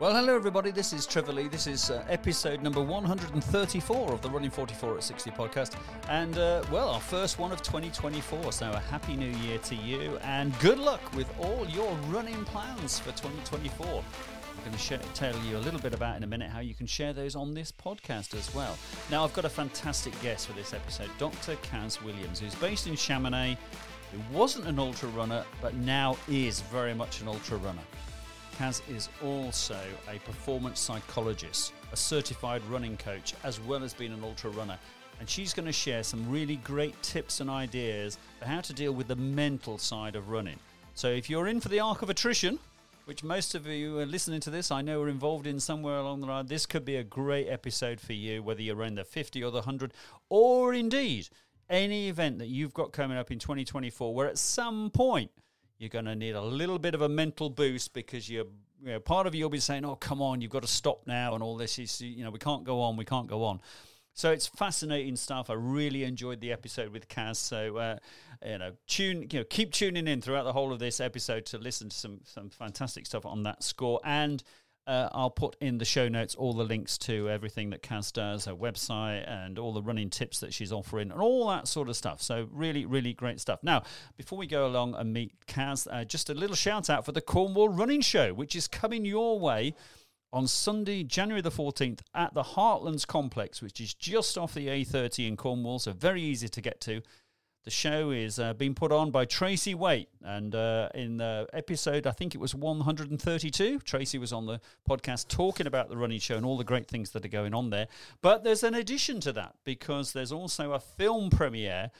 Well, hello everybody. This is Trevor Lee. This is uh, episode number 134 of the Running 44 at 60 podcast. And, uh, well, our first one of 2024. So, a happy new year to you and good luck with all your running plans for 2024. I'm going to tell you a little bit about in a minute how you can share those on this podcast as well. Now, I've got a fantastic guest for this episode, Dr. Kaz Williams, who's based in Chamonix, who wasn't an ultra runner, but now is very much an ultra runner. Kaz is also a performance psychologist, a certified running coach, as well as being an ultra runner. And she's going to share some really great tips and ideas for how to deal with the mental side of running. So if you're in for the arc of attrition, which most of you are listening to this, I know are involved in somewhere along the line, this could be a great episode for you, whether you're in the 50 or the 100, or indeed any event that you've got coming up in 2024 where at some point you're going to need a little bit of a mental boost because you're you know, part of you will be saying, "Oh, come on, you've got to stop now," and all this is you know we can't go on, we can't go on. So it's fascinating stuff. I really enjoyed the episode with Kaz. So uh, you know, tune, you know, keep tuning in throughout the whole of this episode to listen to some some fantastic stuff on that score and uh, I'll put in the show notes all the links to everything that Kaz does, her website, and all the running tips that she's offering, and all that sort of stuff. So, really, really great stuff. Now, before we go along and meet Kaz, uh, just a little shout out for the Cornwall Running Show, which is coming your way on Sunday, January the 14th, at the Heartlands Complex, which is just off the A30 in Cornwall, so very easy to get to. The show is uh, being put on by Tracy Waite, and uh, in the episode, I think it was 132, Tracy was on the podcast talking about the running show and all the great things that are going on there. But there's an addition to that because there's also a film premiere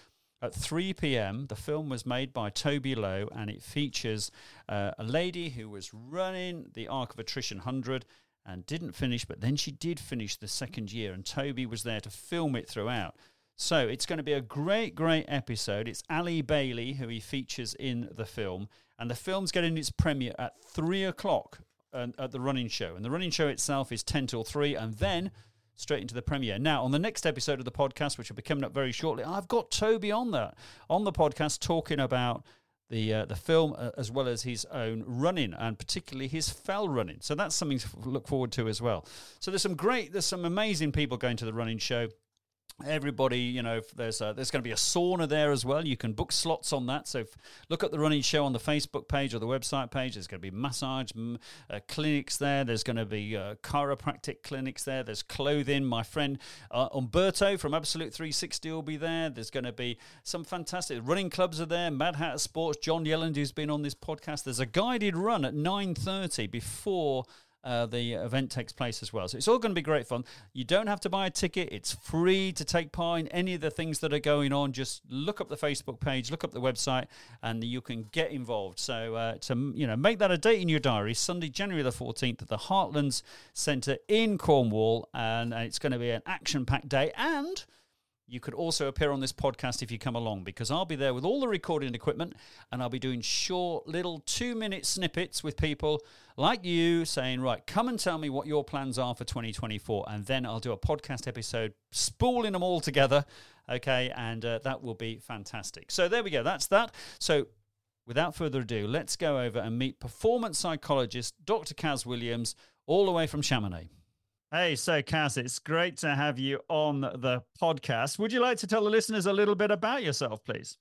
at 3 p.m. The film was made by Toby Lowe and it features uh, a lady who was running the Arc of Attrition 100 and didn't finish, but then she did finish the second year, and Toby was there to film it throughout. So it's going to be a great, great episode. It's Ali Bailey who he features in the film, and the film's getting its premiere at three o'clock at the running show. And the running show itself is ten till three, and then straight into the premiere. Now, on the next episode of the podcast, which will be coming up very shortly, I've got Toby on that on the podcast talking about the uh, the film uh, as well as his own running and particularly his fell running. So that's something to look forward to as well. So there's some great, there's some amazing people going to the running show everybody you know there's a, there's going to be a sauna there as well. You can book slots on that. So look at the running show on the facebook page or the website page. There's going to be massage uh, clinics there. There's going to be uh, chiropractic clinics there. There's clothing. My friend uh, umberto from absolute 360 will be there. There's going to be some fantastic running clubs are there. Mad hatter sports john yelland who's been on this podcast. There's a guided run at 9.30 before uh, the event takes place as well. So it's all going to be great fun. You don't have to buy a ticket. It's free to take part in any of the things that are going on. Just look up the Facebook page, look up the website, and you can get involved. So uh, to you know, make that a date in your diary. Sunday, January the fourteenth, at the Heartlands Centre in Cornwall, and, and it's going to be an action-packed day and you could also appear on this podcast if you come along because I'll be there with all the recording equipment and I'll be doing short little two minute snippets with people like you saying, right, come and tell me what your plans are for 2024. And then I'll do a podcast episode spooling them all together. Okay. And uh, that will be fantastic. So there we go. That's that. So without further ado, let's go over and meet performance psychologist Dr. Kaz Williams all the way from Chamonix. Hey, so Kaz, it's great to have you on the podcast. Would you like to tell the listeners a little bit about yourself, please?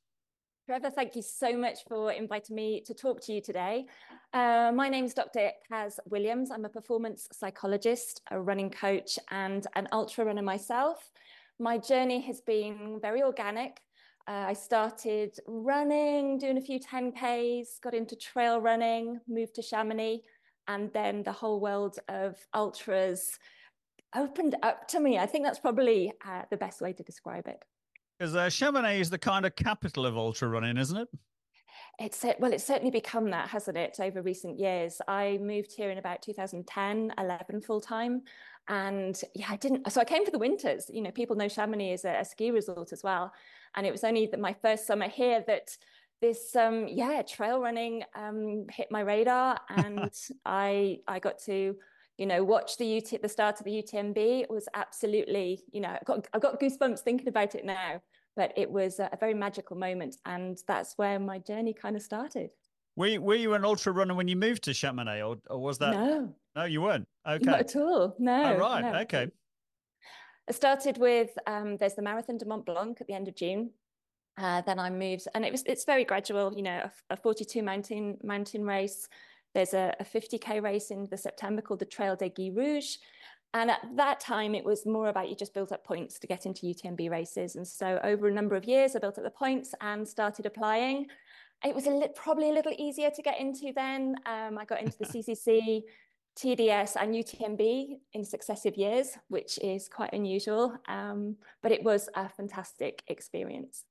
Trevor, thank you so much for inviting me to talk to you today. Uh, my name is Dr. Kaz Williams. I'm a performance psychologist, a running coach, and an ultra runner myself. My journey has been very organic. Uh, I started running, doing a few 10Ks, got into trail running, moved to Chamonix, and then the whole world of ultras opened up to me. I think that's probably uh, the best way to describe it. Because uh, Chamonix is the kind of capital of ultra running, isn't it? It's well, it's certainly become that, hasn't it, over recent years? I moved here in about 2010, 11 full time, and yeah, I didn't. So I came for the winters. You know, people know Chamonix is a, a ski resort as well, and it was only that my first summer here that this um yeah trail running um hit my radar and i i got to you know, watch the UT the start of the UTMB. It was absolutely, you know, I've got, I've got goosebumps thinking about it now, but it was a, a very magical moment. And that's where my journey kind of started. Were you, were you an ultra runner when you moved to Chamonix or, or was that? No, No, you weren't. Okay. Not at all. No. Oh, right. No. Okay. I started with um, there's the Marathon de Mont Blanc at the end of June. Uh, then I moved, and it was it's very gradual. You know, a, a 42 mountain mountain race. There's a, a 50k race in the September called the Trail des Aiguilles Rouges, and at that time, it was more about you just built up points to get into UTMB races. And so over a number of years, I built up the points and started applying. It was a li- probably a little easier to get into then. Um, I got into the CCC, TDS, and UTMB in successive years, which is quite unusual. Um, but it was a fantastic experience.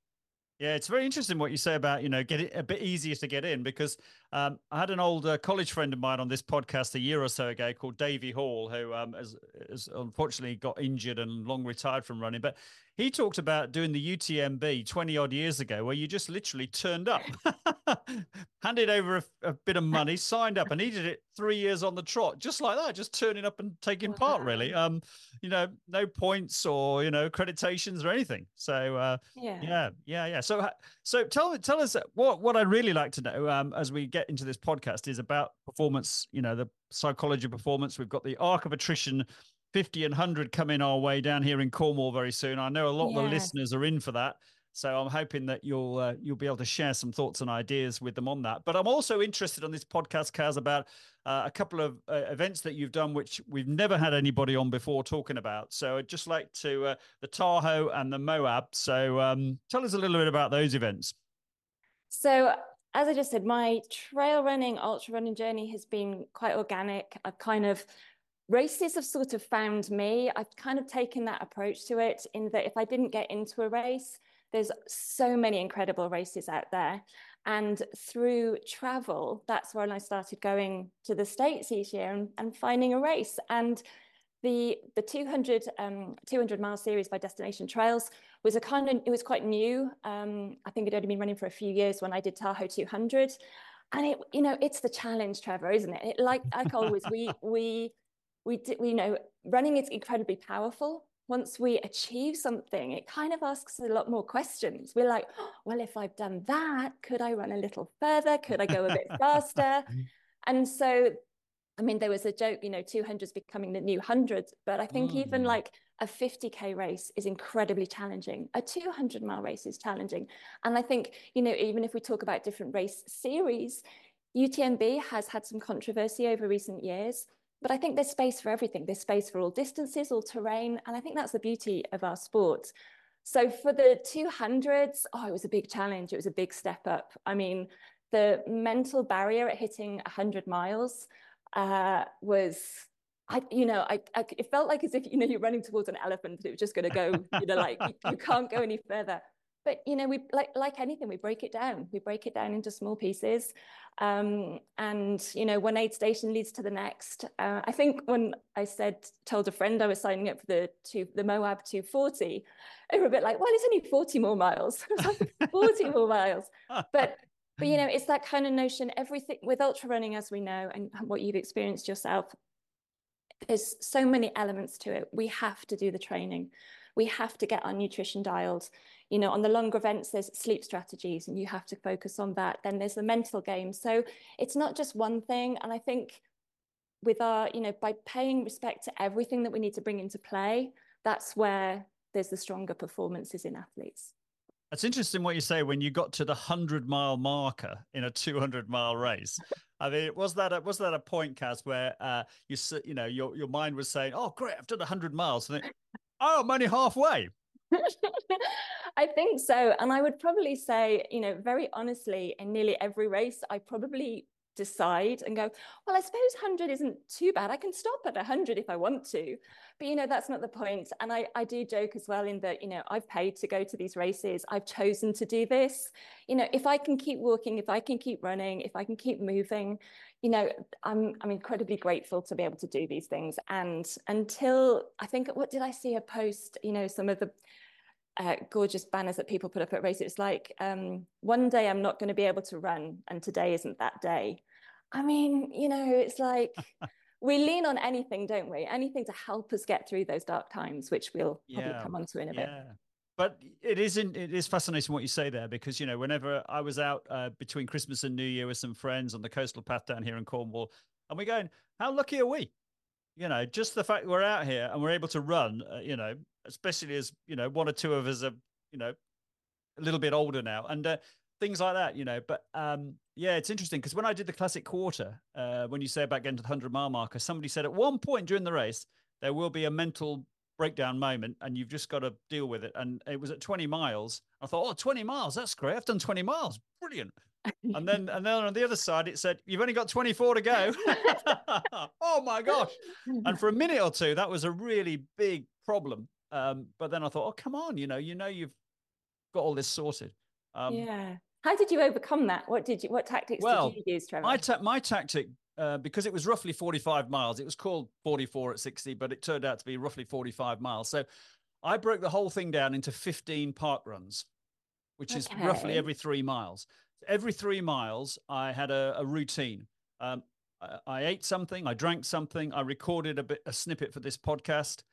Yeah, it's very interesting what you say about you know get it a bit easier to get in because um, I had an old uh, college friend of mine on this podcast a year or so ago called Davey Hall, who um, has, has, unfortunately got injured and long retired from running. But he talked about doing the UTMB 20 odd years ago, where you just literally turned up, handed over a, a, bit of money, signed up, and he did it three years on the trot, just like that, just turning up and taking wow. part. Really, um, you know, no points or you know accreditations or anything. So uh, yeah, yeah, yeah, yeah. So so tell tell us what what I'd really like to know um, as we get into this podcast is about performance. You know, the psychology of performance. We've got the arc of attrition 50 and 100 coming our way down here in Cornwall very soon. I know a lot of the listeners are in for that. So I'm hoping that you'll uh, you'll be able to share some thoughts and ideas with them on that. But I'm also interested on this podcast, Kaz, about uh, a couple of uh, events that you've done which we've never had anybody on before talking about. So I'd just like to uh, the Tahoe and the Moab. So um, tell us a little bit about those events. So as I just said, my trail running, ultra running journey has been quite organic. I've kind of races have sort of found me. I've kind of taken that approach to it in that if I didn't get into a race, there's so many incredible races out there. And through travel, that's when I started going to the States each year and, and finding a race. And the the 200 um, 200 mile series by Destination Trails was a kind of it was quite new. Um, I think it had only been running for a few years when I did Tahoe 200, and it you know it's the challenge, Trevor, isn't it? it like like always, we we we, do, we know running is incredibly powerful. Once we achieve something, it kind of asks a lot more questions. We're like, oh, well, if I've done that, could I run a little further? Could I go a bit faster? And so, I mean, there was a joke, you know, 200s becoming the new hundreds, but I think mm. even like a 50k race is incredibly challenging. A 200 mile race is challenging. And I think, you know, even if we talk about different race series, UTMB has had some controversy over recent years. But I think there's space for everything. There's space for all distances, all terrain. And I think that's the beauty of our sport. So for the 200s, oh, it was a big challenge. It was a big step up. I mean, the mental barrier at hitting 100 miles uh, was I, you know, I, I, it felt like as if, you know, you're running towards an elephant it was just going to go, you know, like you, you, can't go any further. But, you know, we like, like anything, we break it down. We break it down into small pieces. Um, and, you know, one aid station leads to the next. Uh, I think when I said, told a friend I was signing up for the two, the Moab 240, they were a bit like, well, it's only 40 more miles. 40 more miles. But, but, you know, mm. it's that kind of notion, everything with ultra running, as we know, and what you've experienced yourself, there's so many elements to it. We have to do the training. We have to get our nutrition dialed you know, on the longer events, there's sleep strategies and you have to focus on that. Then there's the mental game. So it's not just one thing. And I think with our, you know, by paying respect to everything that we need to bring into play, that's where there's the stronger performances in athletes. That's interesting what you say when you got to the hundred mile marker in a 200 mile race. I mean, was that a, was that a point, Kaz, where uh, you you know your your mind was saying, "Oh, great, I've done hundred miles," and then, "Oh, I'm only halfway." I think so. And I would probably say, you know, very honestly, in nearly every race, I probably decide and go, well, I suppose 100 isn't too bad. I can stop at 100 if I want to. But, you know, that's not the point. And I, I do joke as well in that, you know, I've paid to go to these races. I've chosen to do this. You know, if I can keep walking, if I can keep running, if I can keep moving, you know, I'm, I'm incredibly grateful to be able to do these things. And until I think, what did I see a post, you know, some of the, uh, gorgeous banners that people put up at races. It's like, um, one day I'm not going to be able to run, and today isn't that day. I mean, you know, it's like we lean on anything, don't we? Anything to help us get through those dark times, which we'll probably yeah. come on to in a yeah. bit. But it isn't. It is fascinating what you say there because you know, whenever I was out uh, between Christmas and New Year with some friends on the coastal path down here in Cornwall, and we're going, how lucky are we? You know, just the fact we're out here and we're able to run. Uh, you know, especially as you know, one or two of us are you know a little bit older now, and uh, things like that. You know, but um, yeah, it's interesting because when I did the classic quarter, uh, when you say about getting to the hundred mile marker, somebody said at one point during the race there will be a mental breakdown moment and you've just got to deal with it. And it was at 20 miles. I thought, oh, 20 miles, that's great. I've done 20 miles. Brilliant. and then and then on the other side it said, You've only got 24 to go. oh my gosh. And for a minute or two, that was a really big problem. Um, but then I thought, oh come on, you know, you know you've got all this sorted. Um, yeah. How did you overcome that? What did you what tactics well, did you use, Trevor? My ta- my tactic uh, because it was roughly 45 miles. It was called 44 at 60, but it turned out to be roughly 45 miles. So I broke the whole thing down into 15 park runs, which okay. is roughly every three miles. Every three miles, I had a, a routine. Um, I, I, ate something, I drank something, I recorded a bit a snippet for this podcast.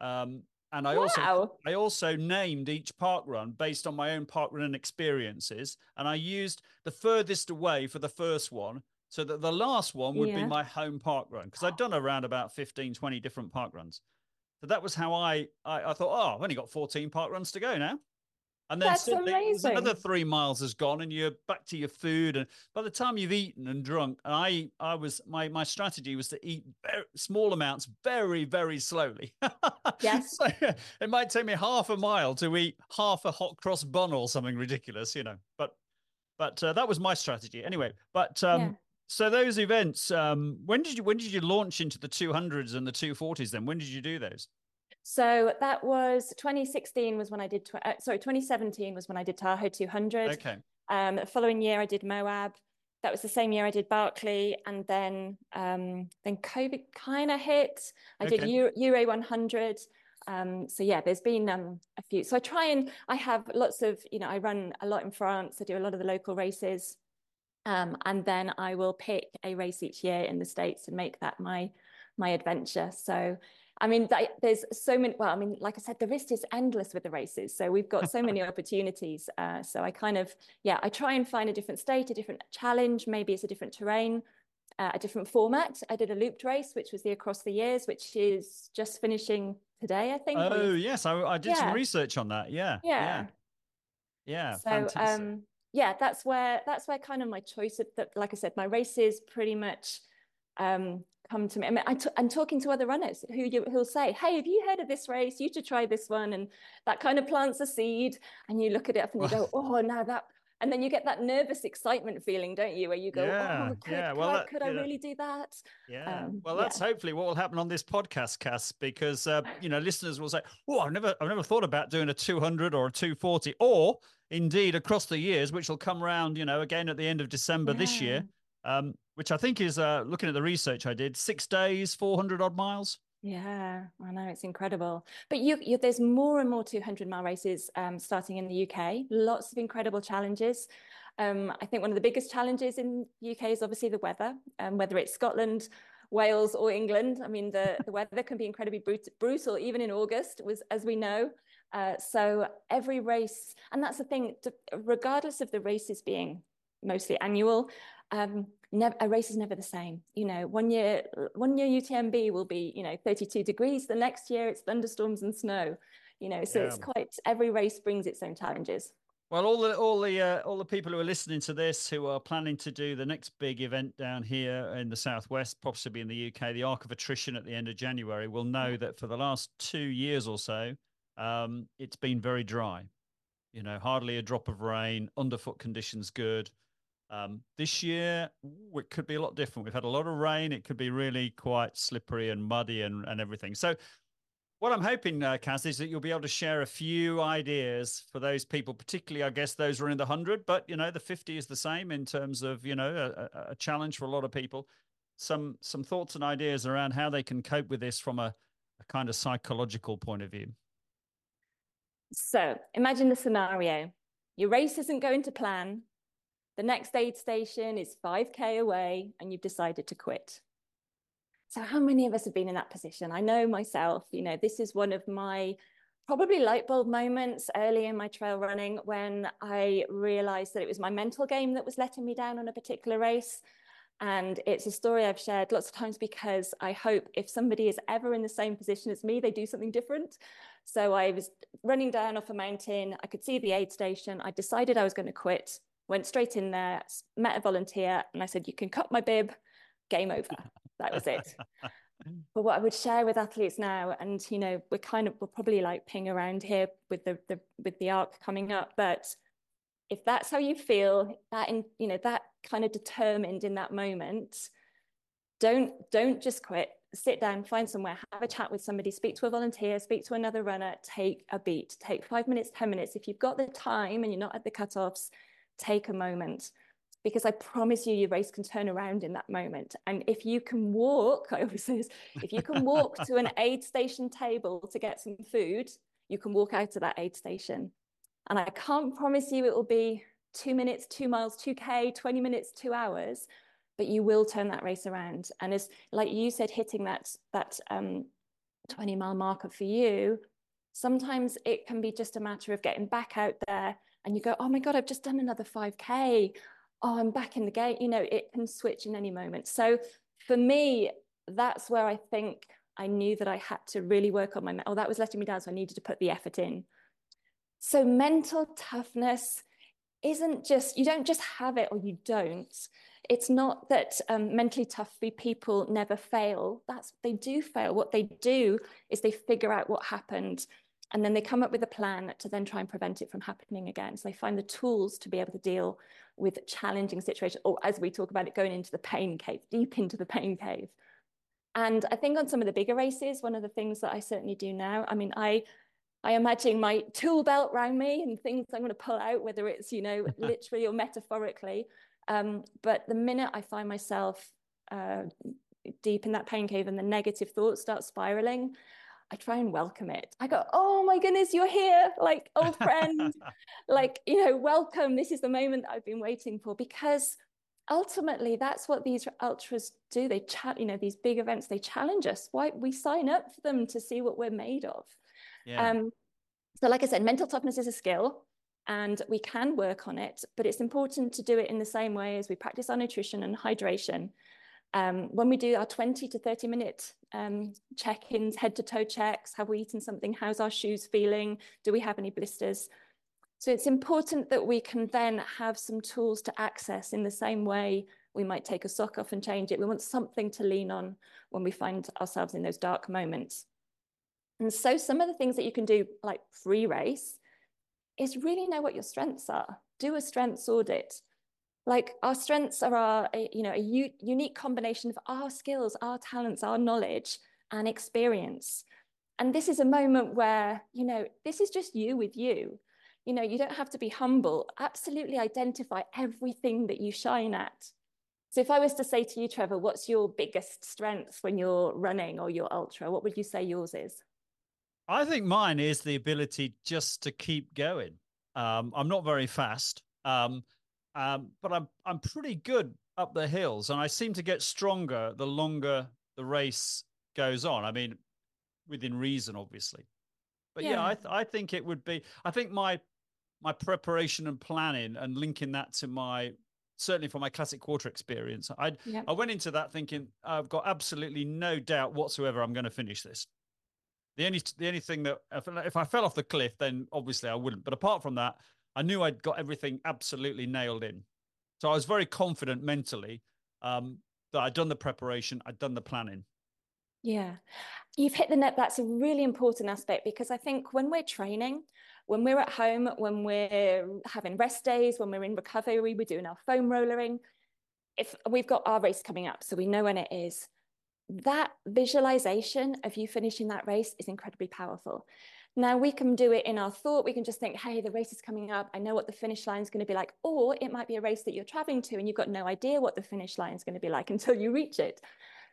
Um, and I wow. also I also named each park run based on my own park run experiences. And I used the furthest away for the first one so that the last one would yeah. be my home park run because I'd done around about 15, 20 different park runs. So that was how I, I, I thought, oh, I've only got 14 park runs to go now. And then That's amazing. another three miles has gone, and you're back to your food. And by the time you've eaten and drunk, and I, I was my my strategy was to eat very, small amounts, very very slowly. Yes. so it might take me half a mile to eat half a hot cross bun or something ridiculous, you know. But but uh, that was my strategy anyway. But um, yeah. So those events, um, when did you when did you launch into the 200s and the 240s? Then when did you do those? So that was 2016 was when I did. Tw- uh, sorry, 2017 was when I did Tahoe 200. Okay. Um, the following year I did Moab. That was the same year I did Barkley, and then um, then COVID kind of hit. I okay. did Euro, Euro 100. Um, so yeah, there's been um, a few. So I try and I have lots of you know I run a lot in France. I do a lot of the local races. Um, and then I will pick a race each year in the States and make that my my adventure. So, I mean, there's so many. Well, I mean, like I said, the list is endless with the races. So we've got so many opportunities. Uh, so I kind of, yeah, I try and find a different state, a different challenge. Maybe it's a different terrain, uh, a different format. I did a looped race, which was the Across the Years, which is just finishing today, I think. Oh yes, I, I did yeah. some research on that. Yeah, yeah, yeah. yeah so, um, yeah, that's where that's where kind of my choice of that. Like I said, my races pretty much um, come to me. I mean, I t- I'm talking to other runners who you, who'll say, "Hey, have you heard of this race? You should try this one." And that kind of plants a seed, and you look at it up and you go, "Oh, now that." And then you get that nervous excitement feeling, don't you? Where you go, yeah, "Oh, could, yeah. well, could, that, I, could I really do that?" Yeah. Um, well, that's yeah. hopefully what will happen on this podcast, Kaz, because uh, you know listeners will say, "Oh, I've never, I've never thought about doing a 200 or a 240," or indeed across the years, which will come around, you know, again at the end of December yeah. this year, um, which I think is uh, looking at the research I did, six days, 400 odd miles. Yeah, I know it's incredible. But you, you there's more and more 200 mile races um, starting in the UK. Lots of incredible challenges. Um, I think one of the biggest challenges in the UK is obviously the weather, um, whether it's Scotland, Wales, or England. I mean, the, the weather can be incredibly brut- brutal, even in August, was as we know. Uh, so every race, and that's the thing, regardless of the races being mostly annual, um, never, a race is never the same. You know, one year, one year UTMB will be, you know, 32 degrees. The next year it's thunderstorms and snow. You know, so yeah. it's quite every race brings its own challenges. Well, all the all the uh, all the people who are listening to this, who are planning to do the next big event down here in the southwest, possibly in the UK, the Arc of Attrition at the end of January, will know that for the last two years or so, um, it's been very dry. You know, hardly a drop of rain, underfoot conditions good. Um, this year, it could be a lot different. We've had a lot of rain. It could be really quite slippery and muddy and, and everything. So, what I'm hoping, uh, Kaz, is that you'll be able to share a few ideas for those people, particularly, I guess, those are in the 100. But, you know, the 50 is the same in terms of, you know, a, a challenge for a lot of people. Some some thoughts and ideas around how they can cope with this from a, a kind of psychological point of view. So imagine the scenario. Your race isn't going to plan. The next aid station is 5K away and you've decided to quit. So how many of us have been in that position? I know myself, you know, this is one of my probably light bulb moments early in my trail running when I realized that it was my mental game that was letting me down on a particular race. And it's a story I've shared lots of times because I hope if somebody is ever in the same position as me, they do something different. So I was running down off a mountain. I could see the aid station. I decided I was going to quit, went straight in there, met a volunteer, and I said, You can cut my bib, game over. That was it. but what I would share with athletes now, and you know, we're kind of we're probably like ping around here with the, the with the arc coming up, but if that's how you feel, that in you know that kind of determined in that moment, don't don't just quit. Sit down, find somewhere, have a chat with somebody, speak to a volunteer, speak to another runner, take a beat, take five minutes, 10 minutes. If you've got the time and you're not at the cutoffs, take a moment because I promise you, your race can turn around in that moment. And if you can walk, I always say this, if you can walk to an aid station table to get some food, you can walk out to that aid station. And I can't promise you it will be two minutes, two miles, 2K, 20 minutes, two hours, but you will turn that race around. And as like you said, hitting that that um, 20 mile marker for you, sometimes it can be just a matter of getting back out there and you go, oh my God, I've just done another 5K oh, I'm back in the game. You know, it can switch in any moment. So for me, that's where I think I knew that I had to really work on my, oh, that was letting me down. So I needed to put the effort in. So mental toughness isn't just, you don't just have it or you don't. It's not that um, mentally tough people never fail. That's, they do fail. What they do is they figure out what happened and then they come up with a plan to then try and prevent it from happening again. So they find the tools to be able to deal with challenging situations, or as we talk about it, going into the pain cave, deep into the pain cave. And I think on some of the bigger races, one of the things that I certainly do now, I mean, I I imagine my tool belt around me and things I'm going to pull out, whether it's, you know, literally or metaphorically. Um, but the minute I find myself uh, deep in that pain cave and the negative thoughts start spiraling, I try and welcome it. I go, oh my goodness, you're here, like old friend, like, you know, welcome. This is the moment I've been waiting for because ultimately that's what these ultras do. They chat, you know, these big events, they challenge us. Why we sign up for them to see what we're made of. Yeah. Um, so like I said, mental toughness is a skill and we can work on it, but it's important to do it in the same way as we practice our nutrition and hydration. Um, when we do our 20 to 30 minute um, check-ins, head to toe checks, have we eaten something, how's our shoes feeling, do we have any blisters? So it's important that we can then have some tools to access in the same way we might take a sock off and change it. We want something to lean on when we find ourselves in those dark moments. And so some of the things that you can do like pre-race is really know what your strengths are. Do a strengths audit like our strengths are our you know a u- unique combination of our skills our talents our knowledge and experience. And this is a moment where you know this is just you with you. You know you don't have to be humble. Absolutely identify everything that you shine at. So if i was to say to you trevor what's your biggest strength when you're running or you're ultra? What would you say yours is? I think mine is the ability just to keep going. Um, i'm not very fast. Um, um, but I'm I'm pretty good up the hills, and I seem to get stronger the longer the race goes on. I mean, within reason, obviously. But yeah, yeah I th- I think it would be. I think my my preparation and planning and linking that to my certainly for my classic quarter experience, I yep. I went into that thinking I've got absolutely no doubt whatsoever I'm going to finish this. The only the only thing that if, if I fell off the cliff, then obviously I wouldn't. But apart from that, I knew I'd got everything absolutely nailed in. So I was very confident mentally um, that I'd done the preparation, I'd done the planning. Yeah, you've hit the net. That's a really important aspect because I think when we're training, when we're at home, when we're having rest days, when we're in recovery, we're doing our foam rollering. If we've got our race coming up, so we know when it is, that visualization of you finishing that race is incredibly powerful. Now we can do it in our thought. We can just think, hey, the race is coming up. I know what the finish line is going to be like. Or it might be a race that you're traveling to and you've got no idea what the finish line is going to be like until you reach it.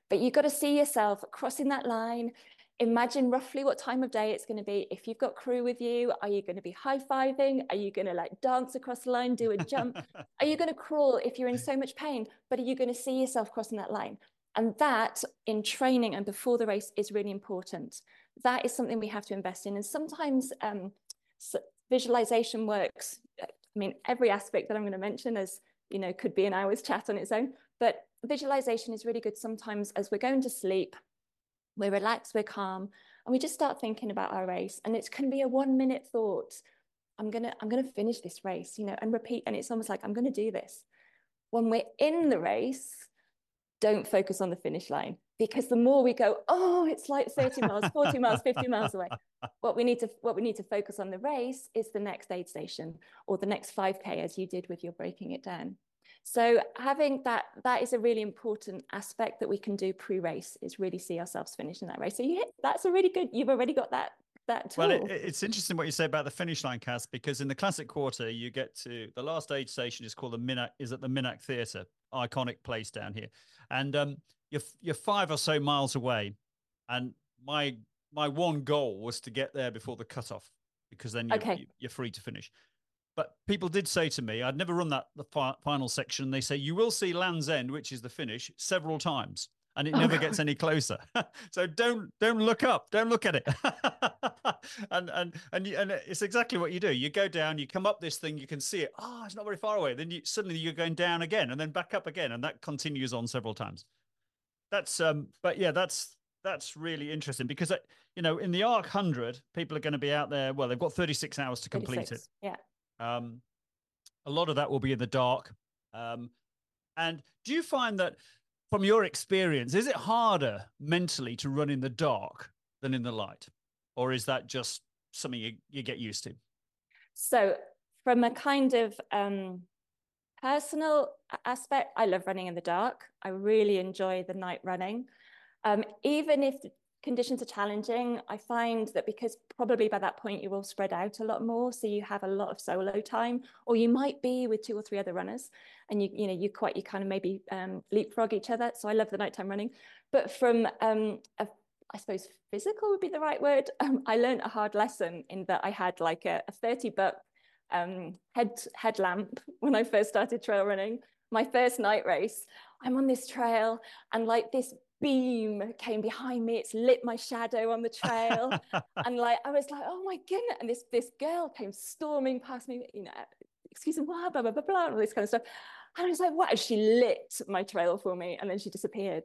But you've got to see yourself crossing that line. Imagine roughly what time of day it's going to be. If you've got crew with you, are you going to be high fiving? Are you going to like dance across the line, do a jump? are you going to crawl if you're in so much pain? But are you going to see yourself crossing that line? And that in training and before the race is really important that is something we have to invest in. And sometimes um, visualization works. I mean, every aspect that I'm going to mention as you know could be an hour's chat on its own. But visualization is really good sometimes as we're going to sleep, we're relaxed, we're calm, and we just start thinking about our race. And it can be a one minute thought. I'm gonna, I'm gonna finish this race, you know, and repeat. And it's almost like I'm gonna do this. When we're in the race, don't focus on the finish line because the more we go, oh, it's like 30 miles, 40 miles, 50 miles away. What we need to what we need to focus on the race is the next aid station or the next 5k as you did with your breaking it down. So having that that is a really important aspect that we can do pre-race is really see ourselves finishing that race. So you hit that's a really good you've already got that that tool. Well, it, it's interesting what you say about the finish line, Kaz, because in the classic quarter, you get to the last aid station is called the Minack, is at the Minack Theatre, iconic place down here, and um, you're you're five or so miles away, and my my one goal was to get there before the cutoff because then you're, okay. you're free to finish. But people did say to me, I'd never run that the fi- final section. They say you will see Land's End, which is the finish, several times, and it oh, never gets any closer. so don't don't look up, don't look at it. and and and you, and it's exactly what you do. You go down, you come up this thing, you can see it. Oh, it's not very far away. Then you suddenly you're going down again, and then back up again, and that continues on several times that's um but yeah that's that's really interesting because uh, you know in the arc 100 people are going to be out there well they've got 36 hours to complete 36, it yeah. Um a lot of that will be in the dark. Um and do you find that from your experience is it harder mentally to run in the dark than in the light? Or is that just something you, you get used to? So from a kind of um personal aspect, I love running in the dark. I really enjoy the night running. Um, even if conditions are challenging, I find that because probably by that point you will spread out a lot more, so you have a lot of solo time, or you might be with two or three other runners, and you you know you quite you kind of maybe um, leapfrog each other. So I love the nighttime running, but from um, a I suppose physical would be the right word. Um, I learned a hard lesson in that I had like a, a 30 buck um, head headlamp when I first started trail running. My first night race, I'm on this trail and like this beam came behind me. It's lit my shadow on the trail. and like, I was like, oh my goodness. And this, this girl came storming past me, you know, excuse me, blah, blah, blah, blah, blah, all this kind of stuff. And I was like, what? And She lit my trail for me and then she disappeared.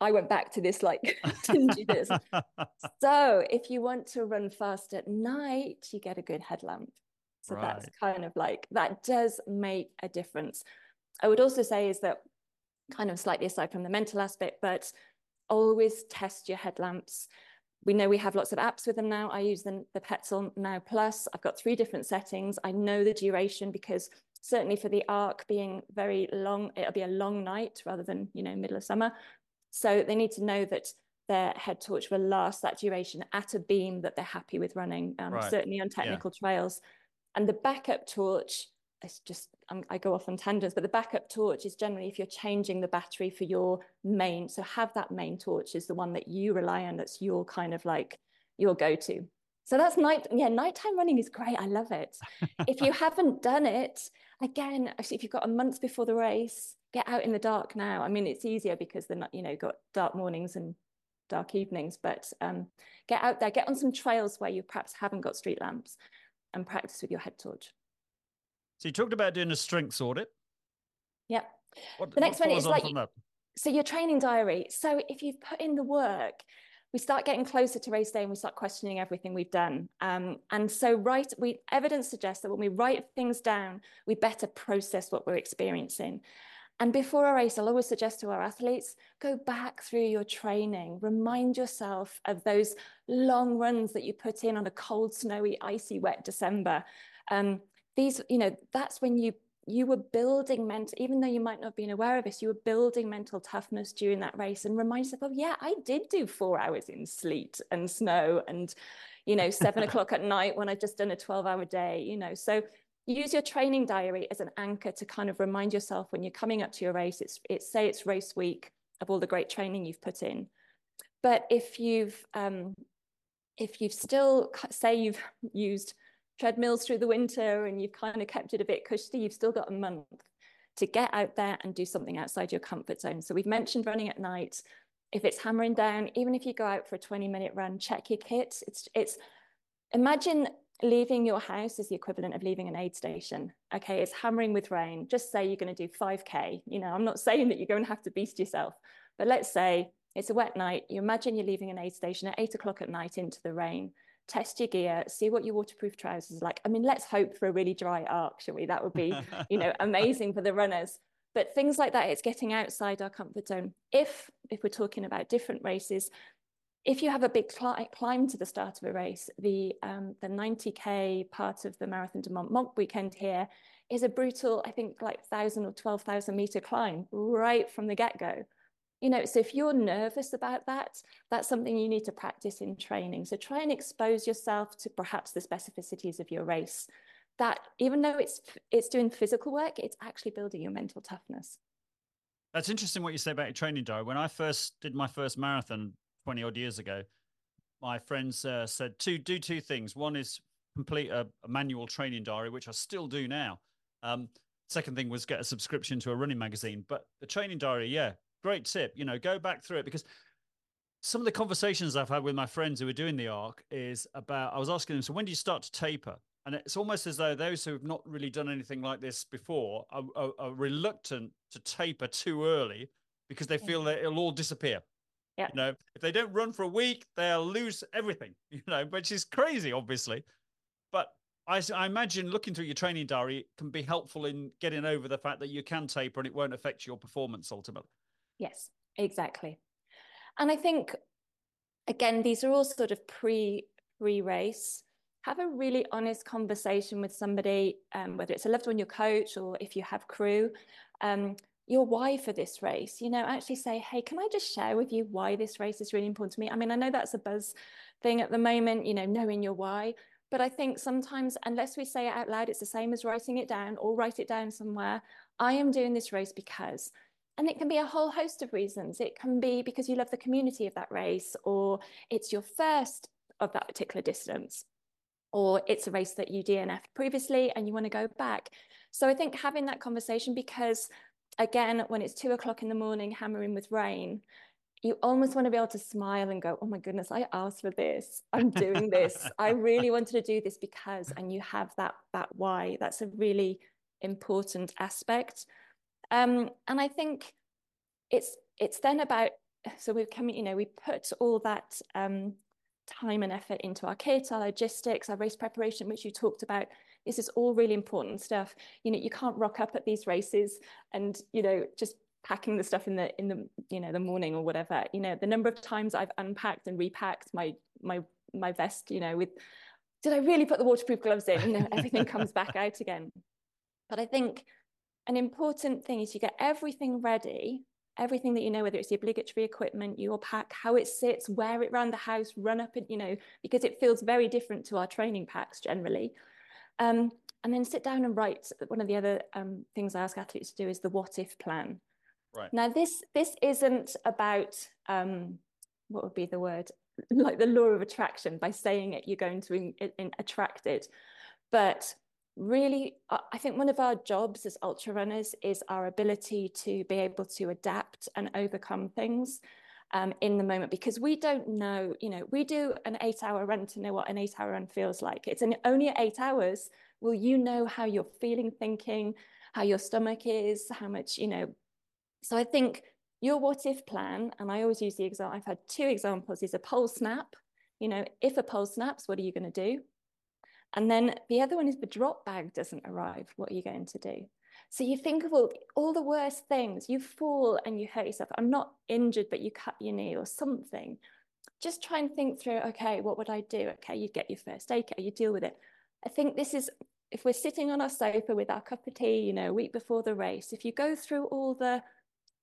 I went back to this like dinginess. so if you want to run fast at night, you get a good headlamp. So right. that's kind of like, that does make a difference. I would also say is that kind of slightly aside from the mental aspect, but always test your headlamps. We know we have lots of apps with them now. I use the, the Petzl NAO+. I've got three different settings. I know the duration because certainly for the arc being very long, it'll be a long night rather than, you know, middle of summer. So they need to know that their head torch will last that duration at a beam that they're happy with running, um, right. certainly on technical yeah. trails. And the backup torch is just, I'm, i go off on tangents, but the backup torch is generally if you're changing the battery for your main. So have that main torch is the one that you rely on. That's your kind of like your go-to. So that's night. Yeah, nighttime running is great. I love it. if you haven't done it, again, if you've got a month before the race, get out in the dark now. I mean, it's easier because they're not, you know, got dark mornings and dark evenings, but um, get out there, get on some trails where you perhaps haven't got street lamps and practice with your head torch. So you talked about doing a strengths audit. Yeah. What, the next one is like so your training diary. So if you've put in the work, we start getting closer to race day and we start questioning everything we've done. Um, and so right, we evidence suggests that when we write things down, we better process what we're experiencing. And before a race, I'll always suggest to our athletes, go back through your training. Remind yourself of those long runs that you put in on a cold, snowy, icy, wet December. Um, these, you know, that's when you you were building mental, even though you might not have been aware of this, you were building mental toughness during that race and remind yourself, oh yeah, I did do four hours in sleet and snow and, you know, seven o'clock at night when I've just done a 12 hour day, you know, so use your training diary as an anchor to kind of remind yourself when you're coming up to your race, it's, it's say it's race week of all the great training you've put in. But if you've, um, if you've still, say you've used treadmills through the winter and you've kind of kept it a bit cushy, you've still got a month to get out there and do something outside your comfort zone. So we've mentioned running at night. If it's hammering down, even if you go out for a 20 minute run, check your kit. It's, it's imagine leaving your house is the equivalent of leaving an aid station. Okay, it's hammering with rain. Just say you're going to do 5K. You know, I'm not saying that you're going to have to beast yourself, but let's say it's a wet night. You imagine you're leaving an aid station at eight o'clock at night into the rain. Test your gear, see what your waterproof trousers are like. I mean, let's hope for a really dry arc, shall we? That would be, you know, amazing for the runners. But things like that, it's getting outside our comfort zone. If if we're talking about different races, if you have a big climb to the start of a race, the um, the 90k part of the Marathon de Mont Montmartre weekend here is a brutal, I think, like thousand or twelve thousand meter climb right from the get go. You know, so if you're nervous about that, that's something you need to practice in training. So try and expose yourself to perhaps the specificities of your race. That even though it's it's doing physical work, it's actually building your mental toughness. That's interesting what you say about your training diary. When I first did my first marathon 20 odd years ago, my friends uh, said to do two things. One is complete a, a, manual training diary, which I still do now. Um, second thing was get a subscription to a running magazine. But the training diary, yeah, great tip. You know, go back through it because some of the conversations I've had with my friends who are doing the arc is about. I was asking them, so when do you start to taper? And it's almost as though those who have not really done anything like this before are, are, are reluctant to taper too early because they feel that it'll all disappear. Yeah. You know, if they don't run for a week, they'll lose everything, you know, which is crazy, obviously. But I, I imagine looking through your training diary can be helpful in getting over the fact that you can taper and it won't affect your performance ultimately. Yes, exactly. And I think, again, these are all sort of pre pre race. Have a really honest conversation with somebody, um, whether it's a loved one, your coach, or if you have crew. Um, your why for this race you know actually say hey can i just share with you why this race is really important to me i mean i know that's a buzz thing at the moment you know knowing your why but i think sometimes unless we say it out loud it's the same as writing it down or write it down somewhere i am doing this race because and it can be a whole host of reasons it can be because you love the community of that race or it's your first of that particular distance or it's a race that you DNF'd previously and you want to go back. So I think having that conversation because again, when it's two o'clock in the morning, hammering with rain, you almost want to be able to smile and go, oh my goodness, I asked for this. I'm doing this. I really wanted to do this because, and you have that, that why. That's a really important aspect. Um, and I think it's, it's then about, so we've come, you know, we put all that um, time and effort into our kit, our logistics, our race preparation, which you talked about. This is all really important stuff. You know, you can't rock up at these races and, you know, just packing the stuff in the in the you know the morning or whatever you know the number of times i've unpacked and repacked my my my vest you know with did i really put the waterproof gloves in you know everything comes back out again but i think an important thing is you get everything ready everything that you know, whether it's the obligatory equipment, your pack, how it sits, wear it around the house, run up and, you know, because it feels very different to our training packs generally. Um, and then sit down and write. One of the other um, things I ask athletes to do is the what if plan. Right. Now, this this isn't about um, what would be the word like the law of attraction. By saying it, you're going to in, in, attract it. But really, I think one of our jobs as ultra runners is our ability to be able to adapt and overcome things um, in the moment because we don't know, you know, we do an eight hour run to know what an eight hour run feels like. It's an, only eight hours will you know how you're feeling, thinking, how your stomach is, how much, you know. So I think your what if plan, and I always use the example, I've had two examples, is a pole snap. You know, if a pole snaps, what are you going to do? And then the other one is the drop bag doesn't arrive. What are you going to do? So you think of all, all the worst things. You fall and you hurt yourself. I'm not injured, but you cut your knee or something. Just try and think through, okay, what would I do? Okay, you get your first aid care, you deal with it. I think this is, if we're sitting on our sofa with our cup of tea, you know, a week before the race, if you go through all the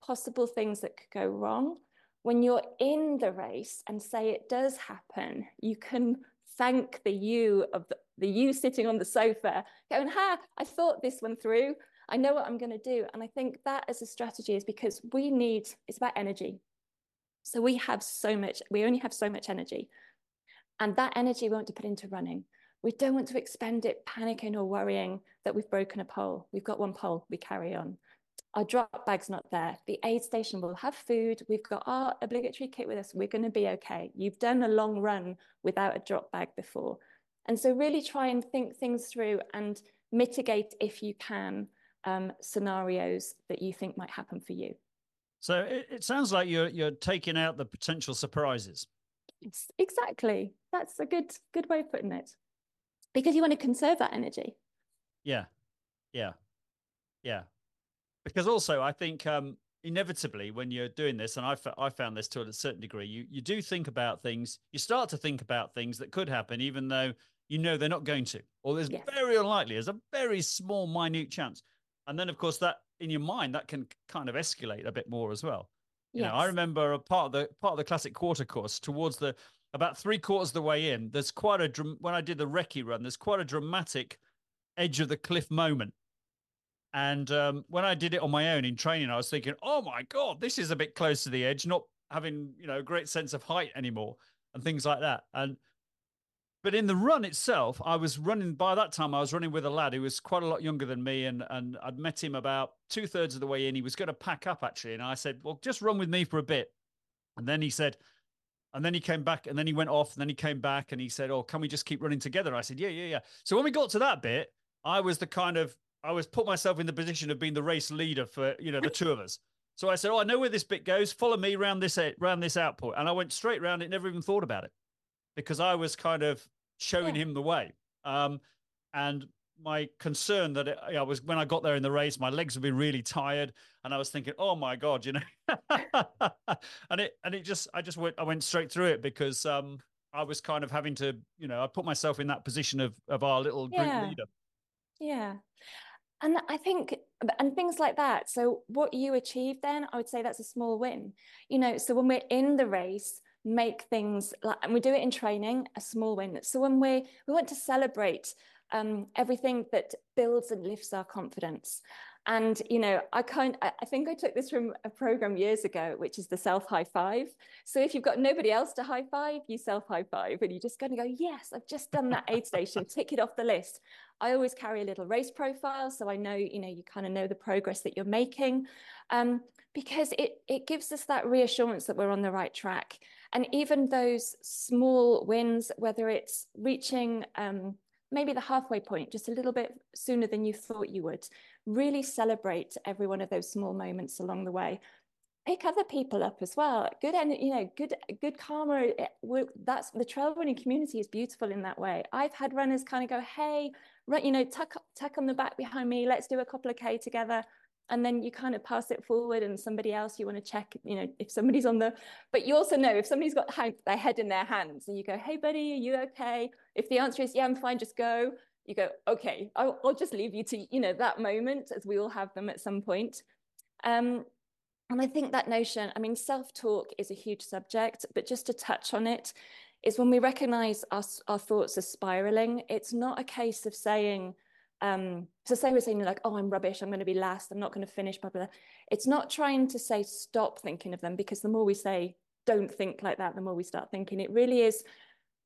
possible things that could go wrong, when you're in the race and say it does happen, you can thank the you of the, the you sitting on the sofa going, ha, I thought this one through. I know what I'm going to do. And I think that as a strategy is because we need, it's about energy. So we have so much, we only have so much energy. And that energy we want to put into running. We don't want to expend it panicking or worrying that we've broken a pole. We've got one pole, we carry on. Our drop bag's not there. The aid station will have food. We've got our obligatory kit with us. We're going to be okay. You've done a long run without a drop bag before. And so really try and think things through and mitigate if you can um, scenarios that you think might happen for you. So it, it sounds like you're you're taking out the potential surprises. It's, exactly. That's a good good way of putting it. Because you want to conserve that energy. Yeah. Yeah. Yeah. Because also I think um inevitably when you're doing this and I, I found this to a certain degree you you do think about things you start to think about things that could happen even though you know they're not going to or there's yes. very unlikely there's a very small minute chance and then of course that in your mind that can kind of escalate a bit more as well you yes. know i remember a part of the part of the classic quarter course towards the about three quarters of the way in there's quite a when i did the recce run there's quite a dramatic edge of the cliff moment and um, when i did it on my own in training i was thinking oh my god this is a bit close to the edge not having you know a great sense of height anymore and things like that and but in the run itself, I was running by that time. I was running with a lad who was quite a lot younger than me, and and I'd met him about two thirds of the way in. He was going to pack up actually, and I said, "Well, just run with me for a bit." And then he said, and then he came back, and then he went off, and then he came back, and he said, "Oh, can we just keep running together?" I said, "Yeah, yeah, yeah." So when we got to that bit, I was the kind of I was put myself in the position of being the race leader for you know the two of us. So I said, "Oh, I know where this bit goes. Follow me around this around this output," and I went straight around it. Never even thought about it because I was kind of showing yeah. him the way. Um, and my concern that it, I was when I got there in the race, my legs would be really tired, and I was thinking, "Oh my god," you know, and it and it just I just went I went straight through it because um, I was kind of having to, you know, I put myself in that position of of our little group yeah. leader. Yeah. And I think, and things like that. So, what you achieved then, I would say that's a small win. You know, so when we're in the race, make things like, and we do it in training, a small win. So when we we want to celebrate um, everything that builds and lifts our confidence. And you know, I kind I think I took this from a program years ago, which is the self high five. So if you've got nobody else to high five, you self high five, and you're just going to go, yes, I've just done that aid station, tick it off the list. I always carry a little race profile, so I know you know you kind of know the progress that you're making, um, because it it gives us that reassurance that we're on the right track. And even those small wins, whether it's reaching um, maybe the halfway point just a little bit sooner than you thought you would, really celebrate every one of those small moments along the way. Pick other people up as well. Good and you know, good good karma. Eh, that's the trail running community is beautiful in that way. I've had runners kind of go, "Hey, right, you know, tuck tuck on the back behind me. Let's do a couple of k together." And then you kind of pass it forward and somebody else you want to check you know if somebody's on the but you also know if somebody's got their head in their hands and you go hey buddy are you okay? If the answer is yeah i'm fine just go you go okay i'll, I'll just leave you to you know that moment as we all have them at some point. Um, and i think that notion i mean self-talk is a huge subject but just to touch on it is when we recognize our, our thoughts are spiraling it's not a case of saying um, so say we're saying like, oh, I'm rubbish, I'm going to be last, I'm not going to finish, blah, blah, blah. It's not trying to say stop thinking of them because the more we say don't think like that, the more we start thinking. It really is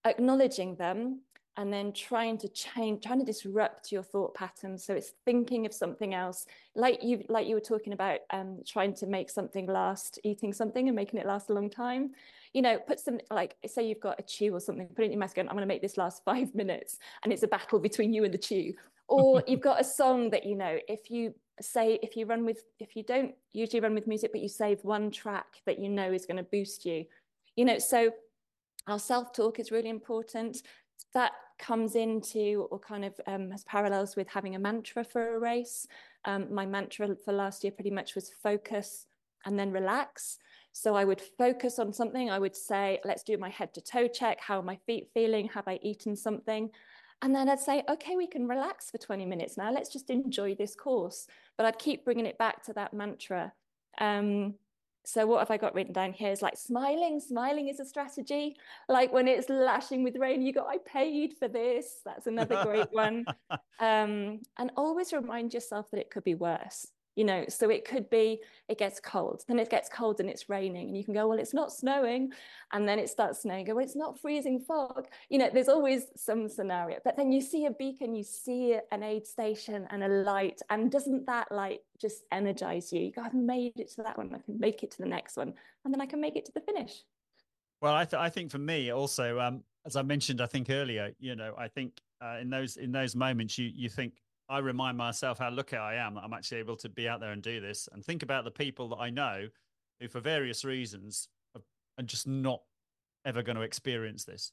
acknowledging them and then trying to change, trying to disrupt your thought patterns. So it's thinking of something else, like you like you were talking about, um, trying to make something last, eating something and making it last a long time. You know, put some like say you've got a chew or something, put it in your mouth, going, I'm going to make this last five minutes, and it's a battle between you and the chew or you've got a song that you know if you say if you run with if you don't usually run with music but you save one track that you know is going to boost you you know so our self-talk is really important that comes into or kind of um, has parallels with having a mantra for a race um, my mantra for last year pretty much was focus and then relax so I would focus on something. I would say, let's do my head to toe check. How are my feet feeling? Have I eaten something? And then I'd say, okay, we can relax for 20 minutes now. Let's just enjoy this course. But I'd keep bringing it back to that mantra. Um, so what have I got written down here is like smiling. Smiling is a strategy. Like when it's lashing with rain, you go, I paid for this. That's another great one. Um, and always remind yourself that it could be worse you know so it could be it gets cold then it gets cold and it's raining and you can go well it's not snowing and then it starts snowing go well it's not freezing fog. You know there's always some scenario but then you see a beacon you see an aid station and a light and doesn't that light just energize you? You go i've made it to that one i can make it to the next one and then i can make it to the finish. Well, I, th- I think for me also, um, as I mentioned, I think earlier, you know, I think uh, in those in those moments, you you think I remind myself how lucky I am that I'm actually able to be out there and do this, and think about the people that I know who, for various reasons, are, are just not ever going to experience this.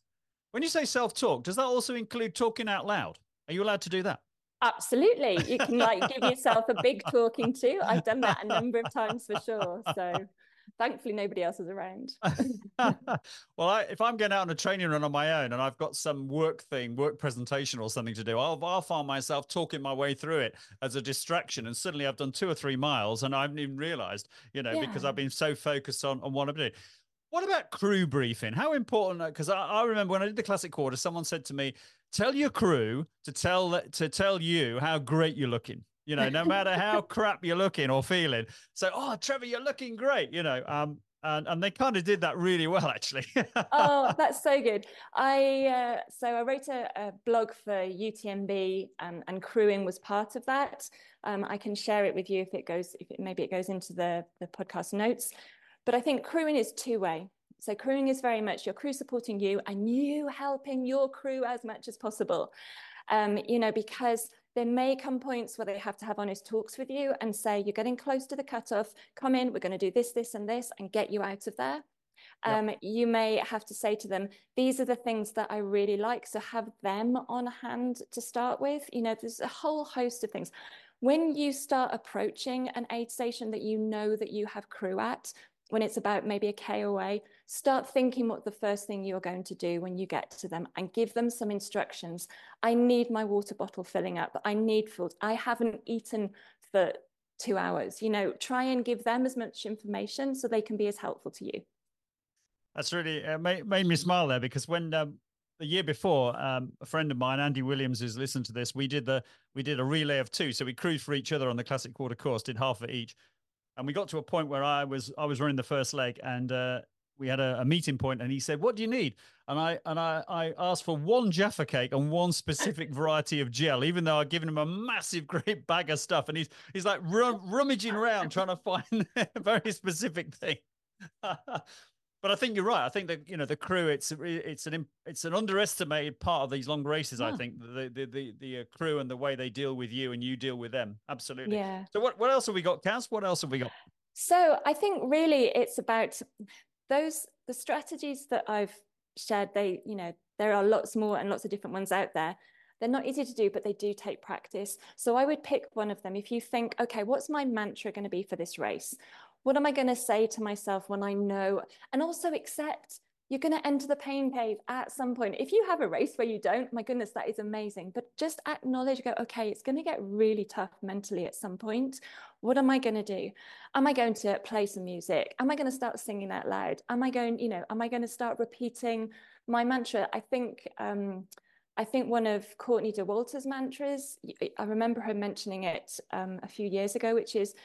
When you say self talk, does that also include talking out loud? Are you allowed to do that? Absolutely. You can like give yourself a big talking to. I've done that a number of times for sure. So thankfully nobody else is around. well, I, if I'm going out on a training run on my own and I've got some work thing, work presentation or something to do, I'll, I'll find myself talking my way through it as a distraction. And suddenly I've done two or three miles and I haven't even realized, you know, yeah. because I've been so focused on, on what I'm doing. What about crew briefing? How important? Uh, because I, I, remember when I did the classic quarter, someone said to me, "Tell your crew to tell to tell you how great you're looking." You know, no matter how crap you're looking or feeling. So, oh, Trevor, you're looking great. You know, um, and and they kind of did that really well, actually. oh, that's so good. I uh, so I wrote a, a blog for UTMB, and, and crewing was part of that. Um, I can share it with you if it goes, if it, maybe it goes into the the podcast notes. But I think crewing is two way. So crewing is very much your crew supporting you and you helping your crew as much as possible. Um, you know, because there may come points where they have to have honest talks with you and say, you're getting close to the cutoff, come in, we're going to do this, this, and this, and get you out of there. Um, yep. You may have to say to them, these are the things that I really like. So have them on hand to start with. You know, there's a whole host of things. When you start approaching an aid station that you know that you have crew at, when it's about maybe a KOA, start thinking what the first thing you're going to do when you get to them and give them some instructions. I need my water bottle filling up. I need food. I haven't eaten for two hours. You know, try and give them as much information so they can be as helpful to you. That's really uh, made, made me smile there because when um, the year before, um, a friend of mine, Andy Williams, who's listened to this, we did the we did a relay of two. So we crewed for each other on the classic quarter course, did half of each and we got to a point where I was I was running the first leg, and uh, we had a, a, meeting point, and he said, "What do you need?" And I and I, I asked for one Jaffa cake and one specific variety of gel, even though I'd given him a massive, great bag of stuff, and he's he's like rum, rummaging around trying to find a very specific thing. But I think you're right. I think that you know the crew. It's it's an it's an underestimated part of these long races. Yeah. I think the the the, the uh, crew and the way they deal with you and you deal with them. Absolutely. Yeah. So what what else have we got, Kaz? What else have we got? So I think really it's about those the strategies that I've shared. They you know there are lots more and lots of different ones out there. They're not easy to do, but they do take practice. So I would pick one of them. If you think, okay, what's my mantra going to be for this race? What am I going to say to myself when I know? And also accept you're going to enter the pain cave at some point. If you have a race where you don't, my goodness, that is amazing. But just acknowledge, go, okay, it's going to get really tough mentally at some point. What am I going to do? Am I going to play some music? Am I going to start singing out loud? Am I going, you know, am I going to start repeating my mantra? I think, um, I think one of Courtney Dauwalter's mantras, I remember her mentioning it um, a few years ago, which is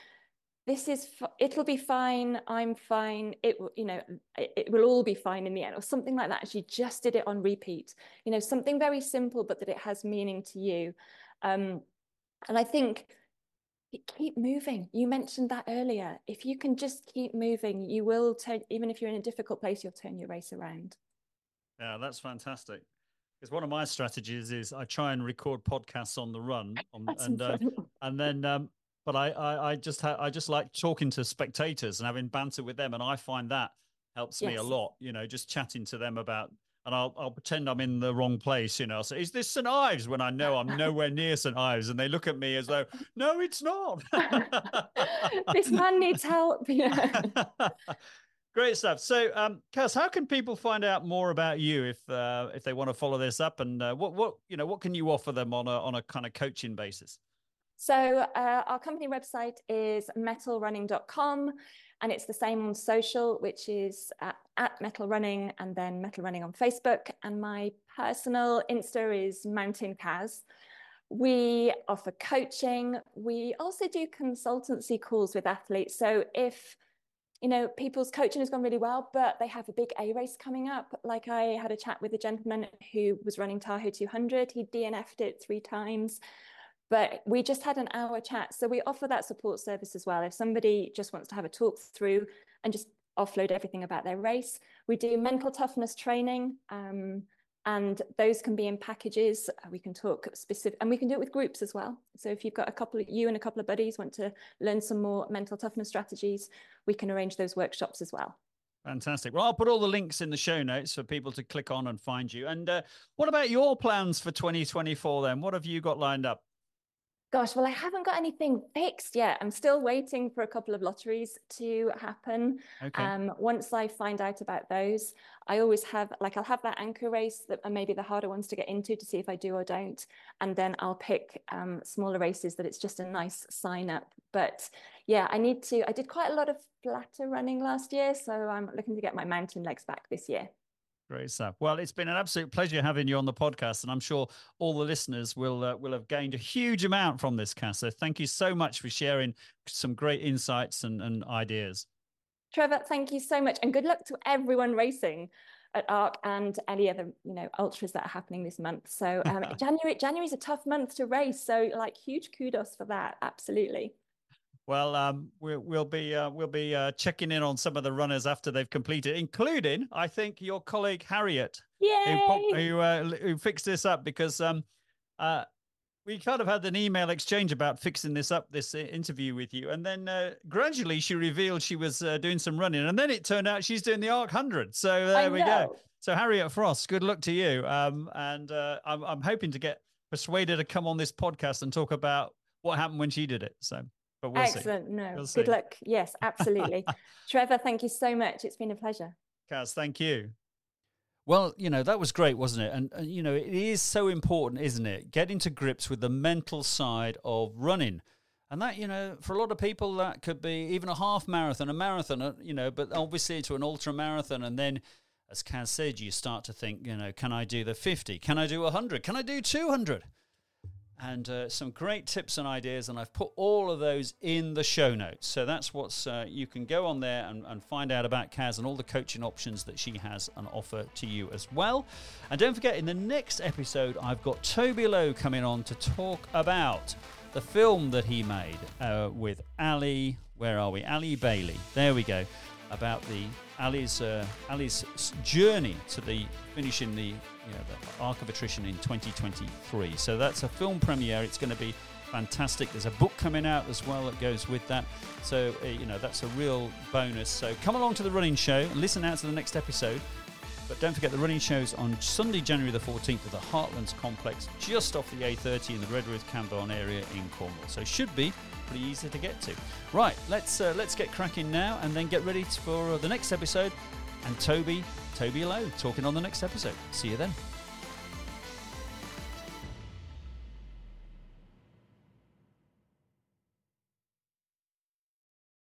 this is it'll be fine i'm fine it will you know it, it, will all be fine in the end or something like that and she just did it on repeat. You know something very simple but that it has meaning to you. Um, and i think keep moving. You mentioned that earlier. If you can just keep moving you will turn even if you're in a difficult place you'll turn your race around. Yeah that's fantastic. Because one of my strategies is I try and record podcasts on the run, on, and uh, and then um, but I, I, I just ha- I just like talking to spectators and having banter with them, and I find that helps yes. me a lot. You know, just chatting to them about, and I'll I'll pretend I'm in the wrong place. You know, I'll say, "Is this St Ives?" When I know I'm nowhere near St Ives, and they look at me as though, "No, it's not." this man needs help. Yeah. Great stuff. So, um, Kaz, how can people find out more about you if uh, if they want to follow this up, and uh, what what you know what can you offer them on a on a kind of coaching basis? So uh, our company website is mettlerunning.com and it's the same on social, which is at, at Mettle Running and then Mettle Running on Facebook. And my personal Insta is Mountain Kaz. We offer coaching. We also do consultancy calls with athletes. So if you know people's coaching has gone really well, but they have a big A race coming up, like I had a chat with a gentleman who was running Tahoe 200. He DNF'd it three times. But we just had an hour chat. So we offer that support service as well. If somebody just wants to have a talk through and just offload everything about their race. We do mental toughness training. Um, and those can be in packages. Uh, we can talk specific, and we can do it with groups as well. So if you've got a couple of you and a couple of buddies want to learn some more mental toughness strategies, we can arrange those workshops as well. Fantastic. Well, I'll put all the links in the show notes for people to click on and find you. And uh, what about your plans for 2024 then? What have you got lined up? Gosh, well, I haven't got anything fixed yet. I'm still waiting for a couple of lotteries to happen. Okay. Um, once I find out about those, I always have like I'll have that anchor race that are maybe the harder ones to get into to see if I do or don't, and then I'll pick um, smaller races that it's just a nice sign up. But yeah, I need to. I did quite a lot of flatter running last year, so I'm looking to get my mountain legs back this year. Great stuff. Well, it's been an absolute pleasure having you on the podcast, and I'm sure all the listeners will uh, will have gained a huge amount from this, Kaz. So thank you so much for sharing some great insights and, and ideas. Trevor, thank you so much, and good luck to everyone racing at ARC and any other you know ultras that are happening this month. So um, January January is a tough month to race, so like huge kudos for that. Absolutely. Well, um, we'll, we'll be uh, we'll be uh, checking in on some of the runners after they've completed, including I think your colleague Harriet, who who, uh, who fixed this up because um, uh, we kind of had an email exchange about fixing this up, this uh, interview with you, and then uh, gradually she revealed she was uh, doing some running, and then it turned out she's doing the Arc Hundred. So there we go. So Harriet Frost, good luck to you, um, and uh, I'm I'm hoping to get persuaded to come on this podcast and talk about what happened when she did it. So. But we'll Excellent. See. No, we'll good luck. Yes, absolutely. Trevor, thank you so much. It's been a pleasure. Kaz, thank you. Well, you know, that was great, wasn't it? And, and, you know, it is so important, isn't it? Getting to grips with the mental side of running. And that, you know, for a lot of people, that could be even a half marathon, a marathon, uh, you know, but obviously to an ultra marathon. And then, as Kaz said, you start to think, you know, can I do the 50? Can I do 100? Can I do 200? And uh, some great tips and ideas. And I've put all of those in the show notes. So that's what's, uh, you can go on there and, and, find out about Kaz and all the coaching options that she has and offer to you as well. And don't forget, in the next episode, I've got Toby Lowe coming on to talk about the film that he made uh, with Ali. Where are we? Ali Bailey. There we go. About the Ali's uh, Ali's journey to the finishing the you know, the Arc of Attrition in 2023. So that's a film premiere. It's going to be fantastic. There's a book coming out as well that goes with that. So, uh, you know, that's a real bonus. So come along to the running show and listen out to the next episode. But don't forget the running shows on Sunday, January the 14th at the Heartlands Complex, just off the A30 in the Redruth Camborne area in Cornwall. So it should be pretty easy to get to. Right, let's uh, let's get cracking now and then get ready for the next episode. And Toby Toby Lowe talking on the next episode. See you then.